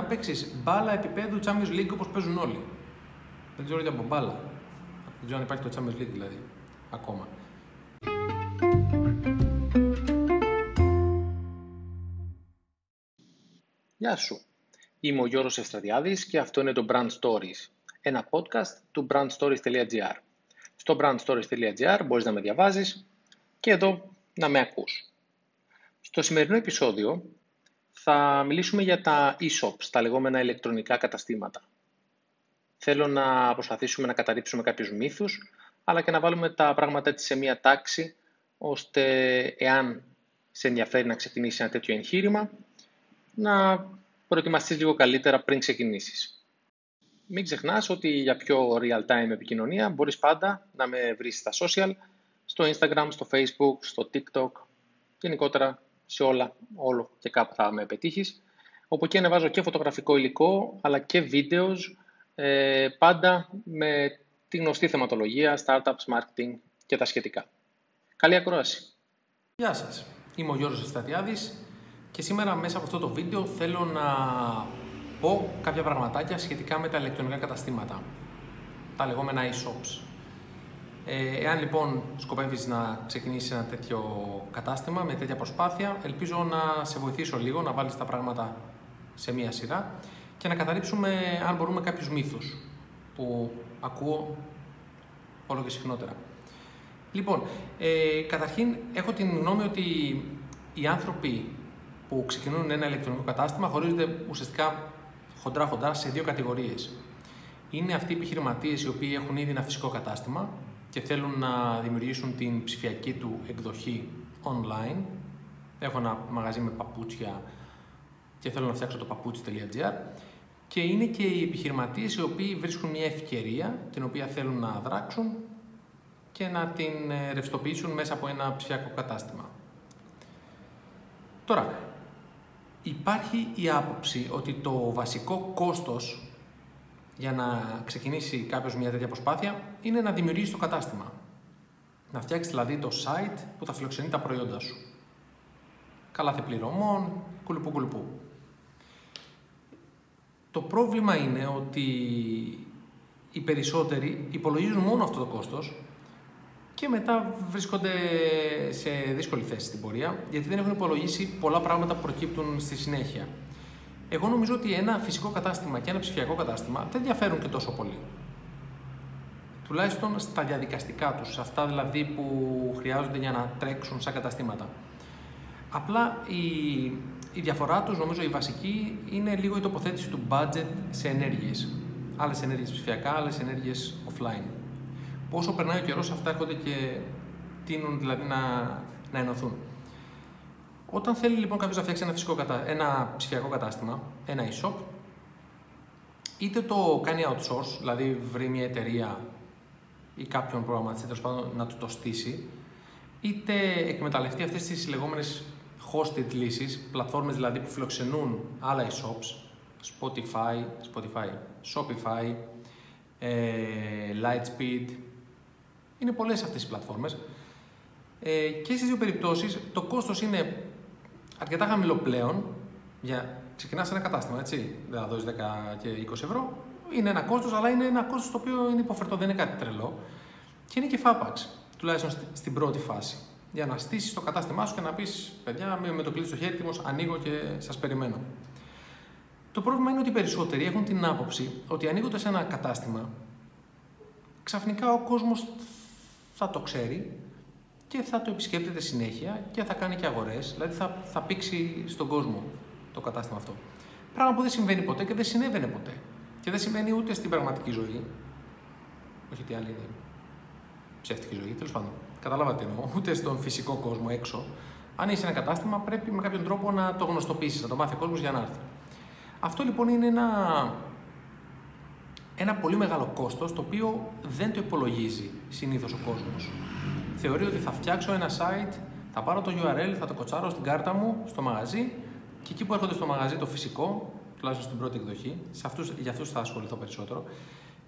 να παίξεις μπάλα επίπεδου Champions League όπως παίζουν όλοι. Δεν ξέρω γιατί από μπάλα. Δεν ξέρω αν υπάρχει το Champions League δηλαδή. Ακόμα. Γεια σου. Είμαι ο Γιώργος Ευστρατιάδης και αυτό είναι το Brand Stories, ένα podcast του brandstories.gr. Στο brandstories.gr μπορείς να με διαβάζεις και εδώ να με ακούς. Στο σημερινό επεισόδιο θα μιλήσουμε για τα e-shops, τα λεγόμενα ηλεκτρονικά καταστήματα. Θέλω να προσπαθήσουμε να καταρρύψουμε κάποιους μύθους, αλλά και να βάλουμε τα πράγματα έτσι σε μία τάξη, ώστε εάν σε ενδιαφέρει να ξεκινήσει ένα τέτοιο εγχείρημα, να προετοιμαστείς λίγο καλύτερα πριν ξεκινήσεις. Μην ξεχνάς ότι για πιο real-time επικοινωνία μπορείς πάντα να με βρεις στα social, στο Instagram, στο Facebook, στο TikTok, γενικότερα σε όλα, όλο και κάπου θα με πετύχεις. Όπου και ανεβάζω και φωτογραφικό υλικό, αλλά και βίντεος, ε, πάντα με τη γνωστή θεματολογία, startups, marketing και τα σχετικά. Καλή ακρόαση. Γεια σας. Είμαι ο Γιώργος Στατιάδης και σήμερα μέσα από αυτό το βίντεο θέλω να πω κάποια πραγματάκια σχετικά με τα ηλεκτρονικά καταστήματα, τα λεγόμενα e-shops. Ε, εάν λοιπόν σκοπεύεις να ξεκινήσεις ένα τέτοιο κατάστημα με τέτοια προσπάθεια, ελπίζω να σε βοηθήσω λίγο να βάλεις τα πράγματα σε μία σειρά και να καταρρύψουμε αν μπορούμε κάποιους μύθους που ακούω όλο και συχνότερα. Λοιπόν, ε, καταρχήν έχω την γνώμη ότι οι άνθρωποι που ξεκινούν ένα ηλεκτρονικό κατάστημα χωρίζονται ουσιαστικά χοντρά-χοντρά σε δύο κατηγορίες. Είναι αυτοί οι επιχειρηματίες οι οποίοι έχουν ήδη ένα φυσικό κατάστημα και θέλουν να δημιουργήσουν την ψηφιακή του εκδοχή online. Έχω ένα μαγαζί με παπούτσια και θέλω να φτιάξω το παπούτσι.gr και είναι και οι επιχειρηματίες οι οποίοι βρίσκουν μια ευκαιρία την οποία θέλουν να δράξουν και να την ε, ρευστοποιήσουν μέσα από ένα ψηφιακό κατάστημα. Τώρα, υπάρχει η άποψη ότι το βασικό κόστος για να ξεκινήσει κάποιος μια τέτοια προσπάθεια είναι να δημιουργήσεις το κατάστημα. Να φτιάξεις δηλαδή το site που θα φιλοξενεί τα προϊόντα σου. Καλάθε πληρωμών, κουλουπού κουλουπού. Το πρόβλημα είναι ότι οι περισσότεροι υπολογίζουν μόνο αυτό το κόστος και μετά βρίσκονται σε δύσκολη θέση στην πορεία, γιατί δεν έχουν υπολογίσει πολλά πράγματα που προκύπτουν στη συνέχεια. Εγώ νομίζω ότι ένα φυσικό κατάστημα και ένα ψηφιακό κατάστημα δεν διαφέρουν και τόσο πολύ. Τουλάχιστον στα διαδικαστικά τους, αυτά δηλαδή που χρειάζονται για να τρέξουν σαν καταστήματα. Απλά η, η διαφορά τους, νομίζω η βασική, είναι λίγο η τοποθέτηση του budget σε ενέργειες. Άλλες ενέργειες ψηφιακά, άλλες ενέργειες offline πόσο περνάει ο καιρός, αυτά έρχονται και τείνουν δηλαδή να, να ενωθούν. Όταν θέλει λοιπόν κάποιος να φτιάξει ένα, φυσικό, ένα ψηφιακό κατάστημα, ένα e-shop, είτε το κάνει outsource, δηλαδή βρει μια εταιρεία ή κάποιον προγραμματιστή τέλος πάντων να του το στήσει, είτε εκμεταλλευτεί αυτές τις λεγόμενες hosted λύσεις, πλατφόρμες δηλαδή που φιλοξενούν άλλα e-shops, Spotify, Spotify, Shopify, ε, Lightspeed, είναι πολλές αυτές οι πλατφόρμες. Ε, και στις δύο περιπτώσεις το κόστος είναι αρκετά χαμηλό πλέον. Για ξεκινάς ένα κατάστημα, έτσι. Δεν θα δώσεις 10 και 20 ευρώ. Είναι ένα κόστος, αλλά είναι ένα κόστος το οποίο είναι υποφερτό, δεν είναι κάτι τρελό. Και είναι και φάπαξ, τουλάχιστον στην πρώτη φάση. Για να στήσεις το κατάστημά σου και να πεις: Παιδιά, με το κλειδί στο χέρι μου, ανοίγω και σας περιμένω. Το πρόβλημα είναι ότι οι περισσότεροι έχουν την άποψη ότι ανοίγοντας ένα κατάστημα, ξαφνικά ο κόσμος θα το ξέρει και θα το επισκέπτεται συνέχεια και θα κάνει και αγορές, δηλαδή θα, θα πήξει στον κόσμο το κατάστημα αυτό. Πράγμα που δεν συμβαίνει ποτέ και δεν συνέβαινε ποτέ. Και δεν συμβαίνει ούτε στην πραγματική ζωή. Όχι ότι άλλη είναι ψεύτικη ζωή, τέλος πάντων. Καταλάβατε εννοώ, ούτε στον φυσικό κόσμο έξω. Αν είσαι ένα κατάστημα, πρέπει με κάποιον τρόπο να το γνωστοποιήσεις, να το μάθει ο κόσμος για να έρθει. Αυτό λοιπόν είναι ένα ένα πολύ μεγάλο κόστος το οποίο δεν το υπολογίζει συνήθως ο κόσμος. Θεωρεί ότι θα φτιάξω ένα site, θα πάρω το URL, θα το κοτσάρω στην κάρτα μου, στο μαγαζί και εκεί που έρχονται στο μαγαζί το φυσικό, τουλάχιστον στην πρώτη εκδοχή, σε αυτούς, για αυτούς θα ασχοληθώ περισσότερο,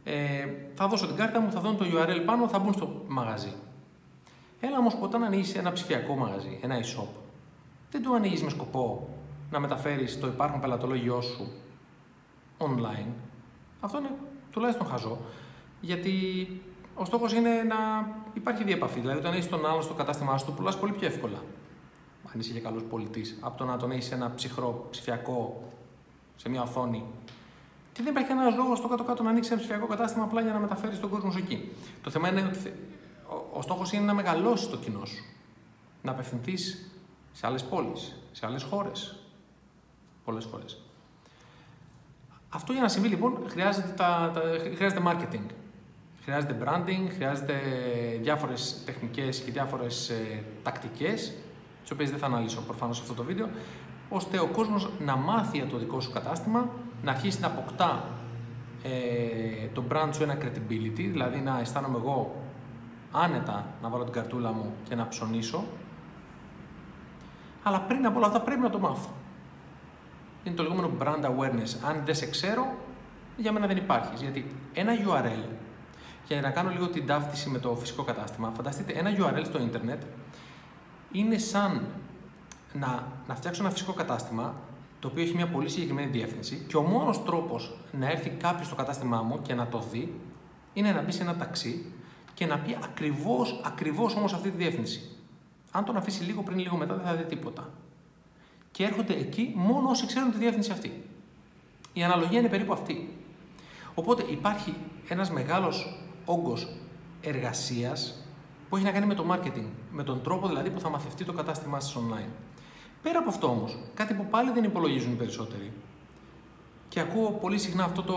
ε, θα δώσω την κάρτα μου, θα δω το URL πάνω, θα μπουν στο μαγαζί. Έλα όμως όταν ανοίγεις ένα ψηφιακό μαγαζί, ένα e-shop, δεν το ανοίγεις με σκοπό να μεταφέρεις το υπάρχον πελατολόγιο σου online, αυτό είναι τουλάχιστον χαζό. Γιατί ο στόχος είναι να υπάρχει διεπαφή. Δηλαδή, όταν έχεις τον άλλο στο κατάστημά σου, το πουλάς πολύ πιο εύκολα. Αν είσαι και καλός πολιτής, από το να τον έχεις ένα ψυχρό ψηφιακό σε μια οθόνη. Και δεν υπάρχει κανένας λόγος στο κάτω-κάτω να ανοίξει ένα ψηφιακό κατάστημα απλά για να μεταφέρεις τον κόσμο εκεί. Το θέμα είναι ότι ο, ο στόχος είναι να μεγαλώσεις το κοινό σου. Να απευθυνθείς σε άλλες πόλεις, σε άλλες χώρες. Πολλές φορές. Αυτό για να συμβεί λοιπόν χρειάζεται, τα, τα, χρειάζεται marketing. Χρειάζεται branding, χρειάζεται διάφορες τεχνικές και διάφορες ε, τακτικές, τις οποίες δεν θα αναλύσω προφανώς σε αυτό το βίντεο, ώστε ο κόσμος να μάθει για το δικό σου κατάστημα, να αρχίσει να αποκτά ε, το brand σου ένα credibility, δηλαδή να αισθάνομαι εγώ άνετα να βάλω την καρτούλα μου και να ψωνίσω, αλλά πριν από όλα αυτά πρέπει να το μάθω. Είναι το λεγόμενο brand awareness. Αν δεν σε ξέρω, για μένα δεν υπάρχει. Γιατί ένα URL και να κάνω λίγο την ταύτιση με το φυσικό κατάστημα. Φανταστείτε, ένα URL στο ίντερνετ είναι σαν να, να φτιάξω ένα φυσικό κατάστημα το οποίο έχει μια πολύ συγκεκριμένη διεύθυνση και ο μόνος τρόπος να έρθει κάποιος στο κατάστημά μου και να το δει είναι να μπει σε ένα ταξί και να πει ακριβώς, ακριβώς όμως αυτή τη διεύθυνση. Αν τον αφήσει λίγο πριν, λίγο μετά δεν θα δει τίποτα. Και έρχονται εκεί μόνο όσοι ξέρουν τη διεύθυνση αυτή. Η αναλογία είναι περίπου αυτή. Οπότε υπάρχει ένας μεγάλος όγκος εργασίας που έχει να κάνει με το marketing, με τον τρόπο δηλαδή που θα μαθευτεί το κατάστημά σας online. Πέρα από αυτό όμως, κάτι που πάλι δεν υπολογίζουν οι περισσότεροι. Και ακούω πολύ συχνά αυτό το.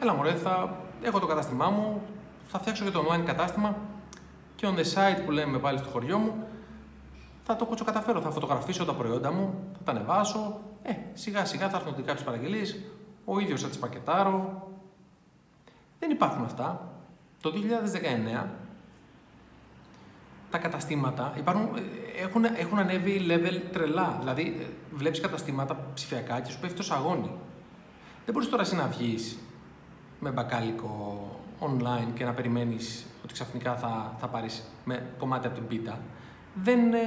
Έλα, μωρέ, θα έχω το κατάστημά μου, θα φτιάξω και το online κατάστημα και on the site που λέμε πάλι στο χωριό μου, θα το καταφέρω. Θα φωτογραφίσω τα προϊόντα μου, θα τα ανεβάσω. Ε, σιγά σιγά θα έρθουν κάποιε παραγγελίες, ο ίδιος θα τις πακετάρω. Δεν υπάρχουν αυτά. Το 2019 τα καταστήματα υπάρχουν, έχουν, έχουν ανέβει level τρελά. Δηλαδή, βλέπεις καταστήματα ψηφιακά και σου πέφτει το σαγόνι. Δεν μπορείς τώρα εσύ να βγεις με μπακάλικο online και να περιμένεις ότι ξαφνικά θα, θα πάρεις με κομμάτι από την πίτα. Δεν, ε,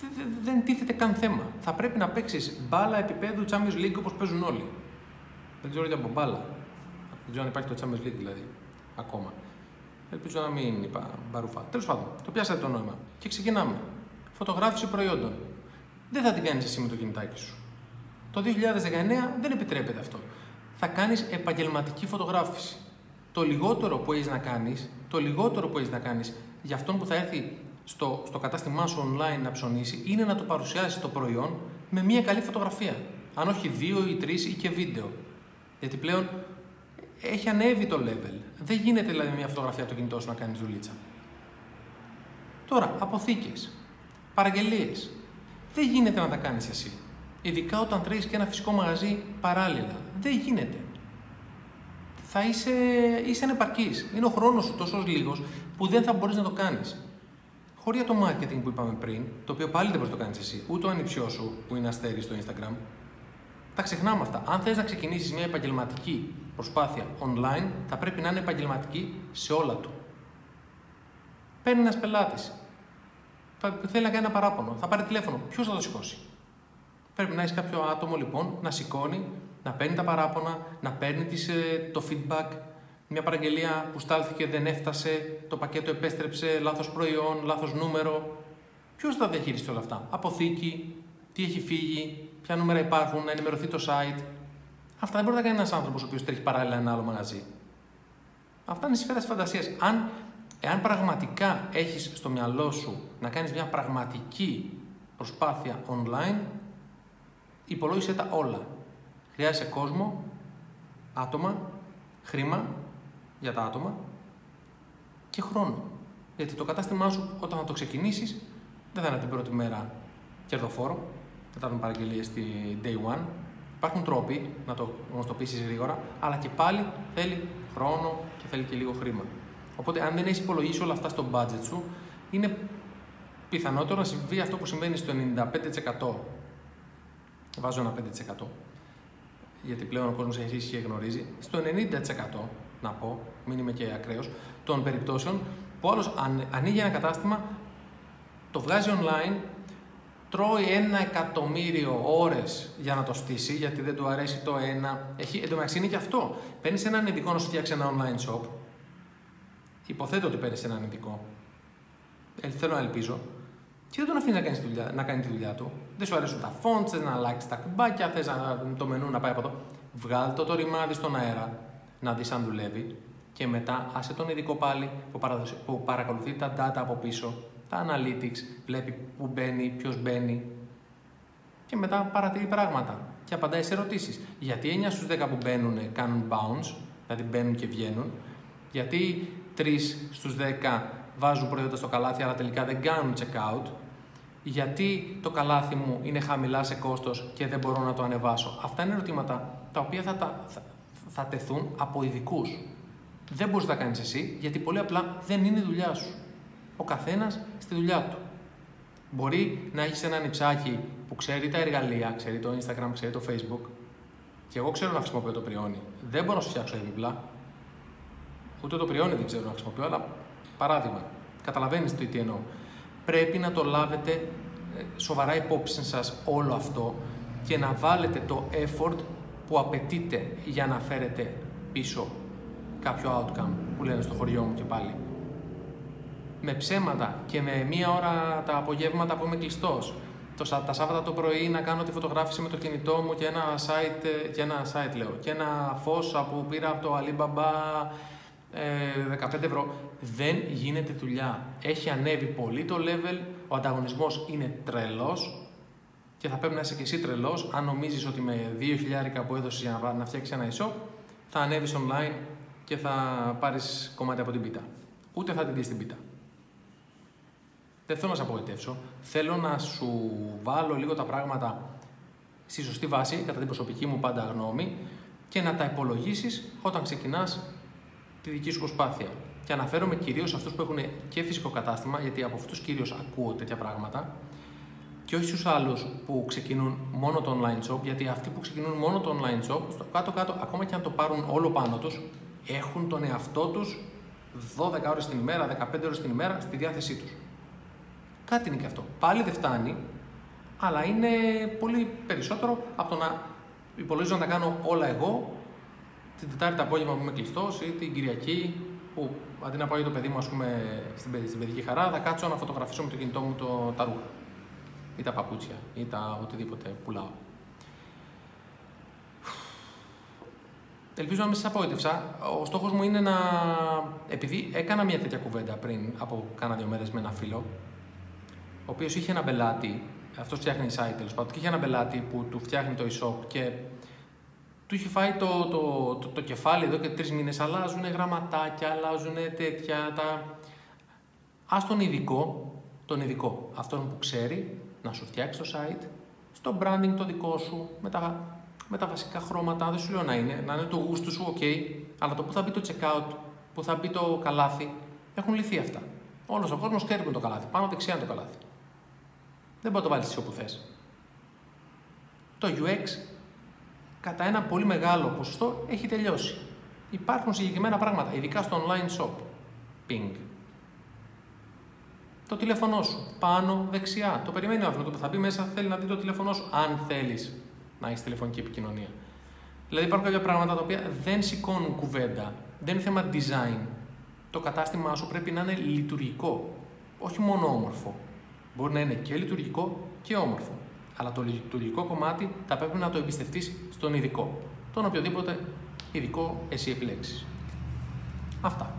δεν, δεν τίθεται καν θέμα. Θα πρέπει να παίξεις μπάλα επίπεδου Champions League όπως παίζουν όλοι. Δεν ξέρω για από μπάλα. Δεν ξέρω αν υπάρχει το Champions League δηλαδή ακόμα. Ελπίζω να μην είπα μπαρούφα. Τέλος πάντων, το πιάσατε το νόημα. Και ξεκινάμε. Φωτογράφηση προϊόντων. Δεν θα την κάνει εσύ με το κινητάκι σου. Το 2019 δεν επιτρέπεται αυτό. Θα κάνεις επαγγελματική φωτογράφηση. Το λιγότερο που έχεις να κάνεις, το λιγότερο που έχεις να κάνεις για αυτόν που θα έρθει στο, στο κατάστημά σου online να ψωνίσει, είναι να του παρουσιάσεις το προϊόν με μια καλή φωτογραφία. Αν όχι δύο ή τρεις ή και βίντεο. Γιατί πλέον έχει ανέβει το level. Δεν γίνεται δηλαδή μια φωτογραφία από το κινητό σου να κάνει δουλίτσα. Τώρα, αποθήκες, παραγγελίες. Δεν γίνεται να τα κάνεις εσύ. Ειδικά όταν τρέχεις και ένα φυσικό μαγαζί παράλληλα. Δεν γίνεται. Θα είσαι, είσαι ανεπαρκής. Είναι ο χρόνος σου τόσος λίγος που δεν θα μπορείς να το κάνεις. Χωρί το marketing που είπαμε πριν, το οποίο πάλι δεν μπορείς να το κάνεις εσύ, ούτε ο ανιψιός σου που είναι αστέρι στο Instagram, τα ξεχνάμε αυτά. Αν θες να ξεκινήσεις μια επαγγελματική προσπάθεια online, θα πρέπει να είναι επαγγελματική σε όλα του. Παίρνει ένας πελάτης. Θέλει να κάνει ένα παράπονο. Θα πάρει τηλέφωνο. Ποιος θα το σηκώσει; Πρέπει να έχεις κάποιο άτομο λοιπόν να σηκώνει, να παίρνει τα παράπονα, να παίρνει τις, ε, το feedback. Μια παραγγελία που στάλθηκε δεν έφτασε, το πακέτο επέστρεψε, λάθος προϊόν, λάθος νούμερο. Ποιος θα διαχειριστεί όλα αυτά; Αποθήκη, τι έχει φύγει, ποια νούμερα υπάρχουν, να ενημερωθεί το site. Αυτά δεν μπορεί να κάνει ένας άνθρωπος ο οποίος τρέχει παράλληλα ένα άλλο μαγαζί. Αυτά είναι σφαίρα της φαντασίας. Αν, εάν πραγματικά έχεις στο μυαλό σου να κάνεις μια πραγματική προσπάθεια online, υπολόγισε τα όλα. Χρειάζεσαι κόσμο, άτομα, χρήμα για τα άτομα και χρόνο. Γιατί το κατάστημά σου όταν θα το ξεκινήσεις δεν θα είναι την πρώτη μέρα κερδοφόρο, μετά τον παραγγελίες στη day one. Υπάρχουν τρόποι να το γνωστοποιήσεις γρήγορα, αλλά και πάλι θέλει χρόνο και θέλει και λίγο χρήμα. Οπότε, αν δεν έχεις υπολογίσει όλα αυτά στο budget σου, είναι πιθανότερο να συμβεί αυτό που συμβαίνει στο 95%. Βάζω ένα 5%. Γιατί πλέον ο κόσμος έχει και γνωρίζει. Στο 90% να πω, μην είμαι και ακραίος, των περιπτώσεων που άλλος ανοίγει ένα κατάστημα, το βγάζει online, τρώει ένα εκατομμύριο ώρες για να το στήσει, γιατί δεν του αρέσει το ένα. Έχει, εν τω μεταξύ είναι και αυτό. Παίρνεις έναν ειδικό να σου φτιάξει ένα online shop. Υποθέτω ότι παίρνεις έναν ειδικό. Ε, θέλω να ελπίζω. Και δεν τον αφήνεις να κάνει, δουλειά, να κάνει τη δουλειά του. Δεν σου αρέσουν τα fonts, θες να αλλάξεις τα κουμπάκια, θες το μενού να πάει από εδώ. Βγάλ το το ρημάδι στον αέρα, να δεις αν δουλεύει. Και μετά άσε τον ειδικό πάλι που, που παρακολουθεί τα data από πίσω τα analytics, βλέπει πού μπαίνει, ποιος μπαίνει και μετά παρατηρεί πράγματα και απαντάει σε ερωτήσεις. Γιατί 9 στους 10 που μπαίνουν κάνουν bounce, δηλαδή μπαίνουν και βγαίνουν, γιατί 3 στους 10 βάζουν προϊόντα στο καλάθι αλλά τελικά δεν κάνουν checkout, γιατί το καλάθι μου είναι χαμηλά σε κόστος και δεν μπορώ να το ανεβάσω. Αυτά είναι ερωτήματα τα οποία θα, θα, θα τεθούν από ειδικούς. Δεν μπορείς να τα κάνεις εσύ, γιατί πολύ απλά δεν είναι η δουλειά σου ο καθένας στη δουλειά του. Μπορεί να έχεις ένα νυψάκι που ξέρει τα εργαλεία, ξέρει το Instagram, ξέρει το Facebook. Και εγώ ξέρω να χρησιμοποιώ το πριόνι. Δεν μπορώ να σου φτιάξω επιπλά. Ούτε το πριόνι δεν ξέρω να χρησιμοποιώ, αλλά παράδειγμα. Καταλαβαίνεις τι εννοώ. Πρέπει να το λάβετε ε, σοβαρά υπόψη σας όλο αυτό και να βάλετε το effort που απαιτείται για να φέρετε πίσω κάποιο outcome που λένε στο χωριό μου και πάλι με ψέματα και με μία ώρα τα απογεύματα που είμαι κλειστός. Τα Σάββατα το πρωί να κάνω τη φωτογράφηση με το κινητό μου και ένα site, και ένα site λέω, και ένα φως που πήρα από το Alibaba ε, 15 ευρώ. Δεν γίνεται δουλειά. Έχει ανέβει πολύ το level, ο ανταγωνισμός είναι τρελός και θα πρέπει να είσαι και εσύ τρελός αν νομίζεις ότι με 2.000 που έδωσες για να, να φτιάξεις ένα e-shop θα ανέβεις online και θα πάρεις κομμάτι από την πίτα. Ούτε θα την δεις την πίτα δεν θέλω να σε απογοητεύσω. Θέλω να σου βάλω λίγο τα πράγματα στη σωστή βάση, κατά την προσωπική μου πάντα γνώμη, και να τα υπολογίσεις όταν ξεκινάς τη δική σου προσπάθεια. Και αναφέρομαι κυρίως σε αυτούς που έχουν και φυσικό κατάστημα, γιατί από αυτούς κυρίως ακούω τέτοια πράγματα, και όχι στους άλλους που ξεκινούν μόνο το online shop, γιατί αυτοί που ξεκινούν μόνο το online shop, στο κάτω-κάτω, ακόμα και αν το πάρουν όλο πάνω τους, έχουν τον εαυτό τους 12 ώρες την ημέρα, 15 ώρες την ημέρα στη διάθεσή τους. Κάτι είναι και αυτό. Πάλι δεν φτάνει, αλλά είναι πολύ περισσότερο από το να υπολογίζω να τα κάνω όλα εγώ την Τετάρτη απόγευμα που είμαι κλειστός ή την Κυριακή που αντί να πάω το παιδί μου ας πούμε, στην, στην παιδική χαρά, θα κάτσω να φωτογραφίσω με το κινητό μου το, τα ρούχα ή τα παπούτσια ή τα οτιδήποτε πουλάω. Ελπίζω να μην σα απόγοητευσα. Ο στόχος μου είναι να. Επειδή έκανα μια τέτοια κουβέντα πριν από κάνα δύο μέρες με ένα φίλο, ο οποίος είχε ένα πελάτη, αυτός φτιάχνει site τέλος πάντων, και είχε ένα πελάτη που του φτιάχνει το e-shop και του είχε φάει το, το, το, το κεφάλι εδώ και τρεις μήνες. Αλλάζουν γραμματάκια, αλλάζουν τέτοια. Τα... Α τον ειδικό, τον ειδικό, αυτόν που ξέρει να σου φτιάξει το site, στο branding το δικό σου, με τα, με τα βασικά χρώματα. Δεν σου λέω να είναι, να είναι το γούστο σου, ok, αλλά το που θα μπει το checkout, που θα μπει το καλάθι, έχουν λυθεί αυτά. Όλος ο κόσμος ξέρει που το καλάθι. Πάνω δεξιά είναι το καλάθι. Δεν μπορεί να το βάλεις όπου θες. Το UX κατά ένα πολύ μεγάλο ποσοστό έχει τελειώσει. Υπάρχουν συγκεκριμένα πράγματα, ειδικά στο online shop. Ping. Το τηλέφωνό σου, πάνω, δεξιά. Το περιμένει ο άνθρωπος. Το που θα μπει μέσα θέλει να δει το τηλέφωνό σου, αν θέλεις να έχεις τηλεφωνική επικοινωνία. Δηλαδή υπάρχουν κάποια πράγματα τα οποία δεν σηκώνουν κουβέντα. Δεν είναι θέμα design. Το κατάστημά σου πρέπει να είναι λειτουργικό. Όχι μόνο όμορφο. Μπορεί να είναι και λειτουργικό και όμορφο. Αλλά το λειτουργικό κομμάτι θα πρέπει να το εμπιστευτείς στον ειδικό. Τον οποιοδήποτε ειδικό εσύ επιλέξεις. Αυτά.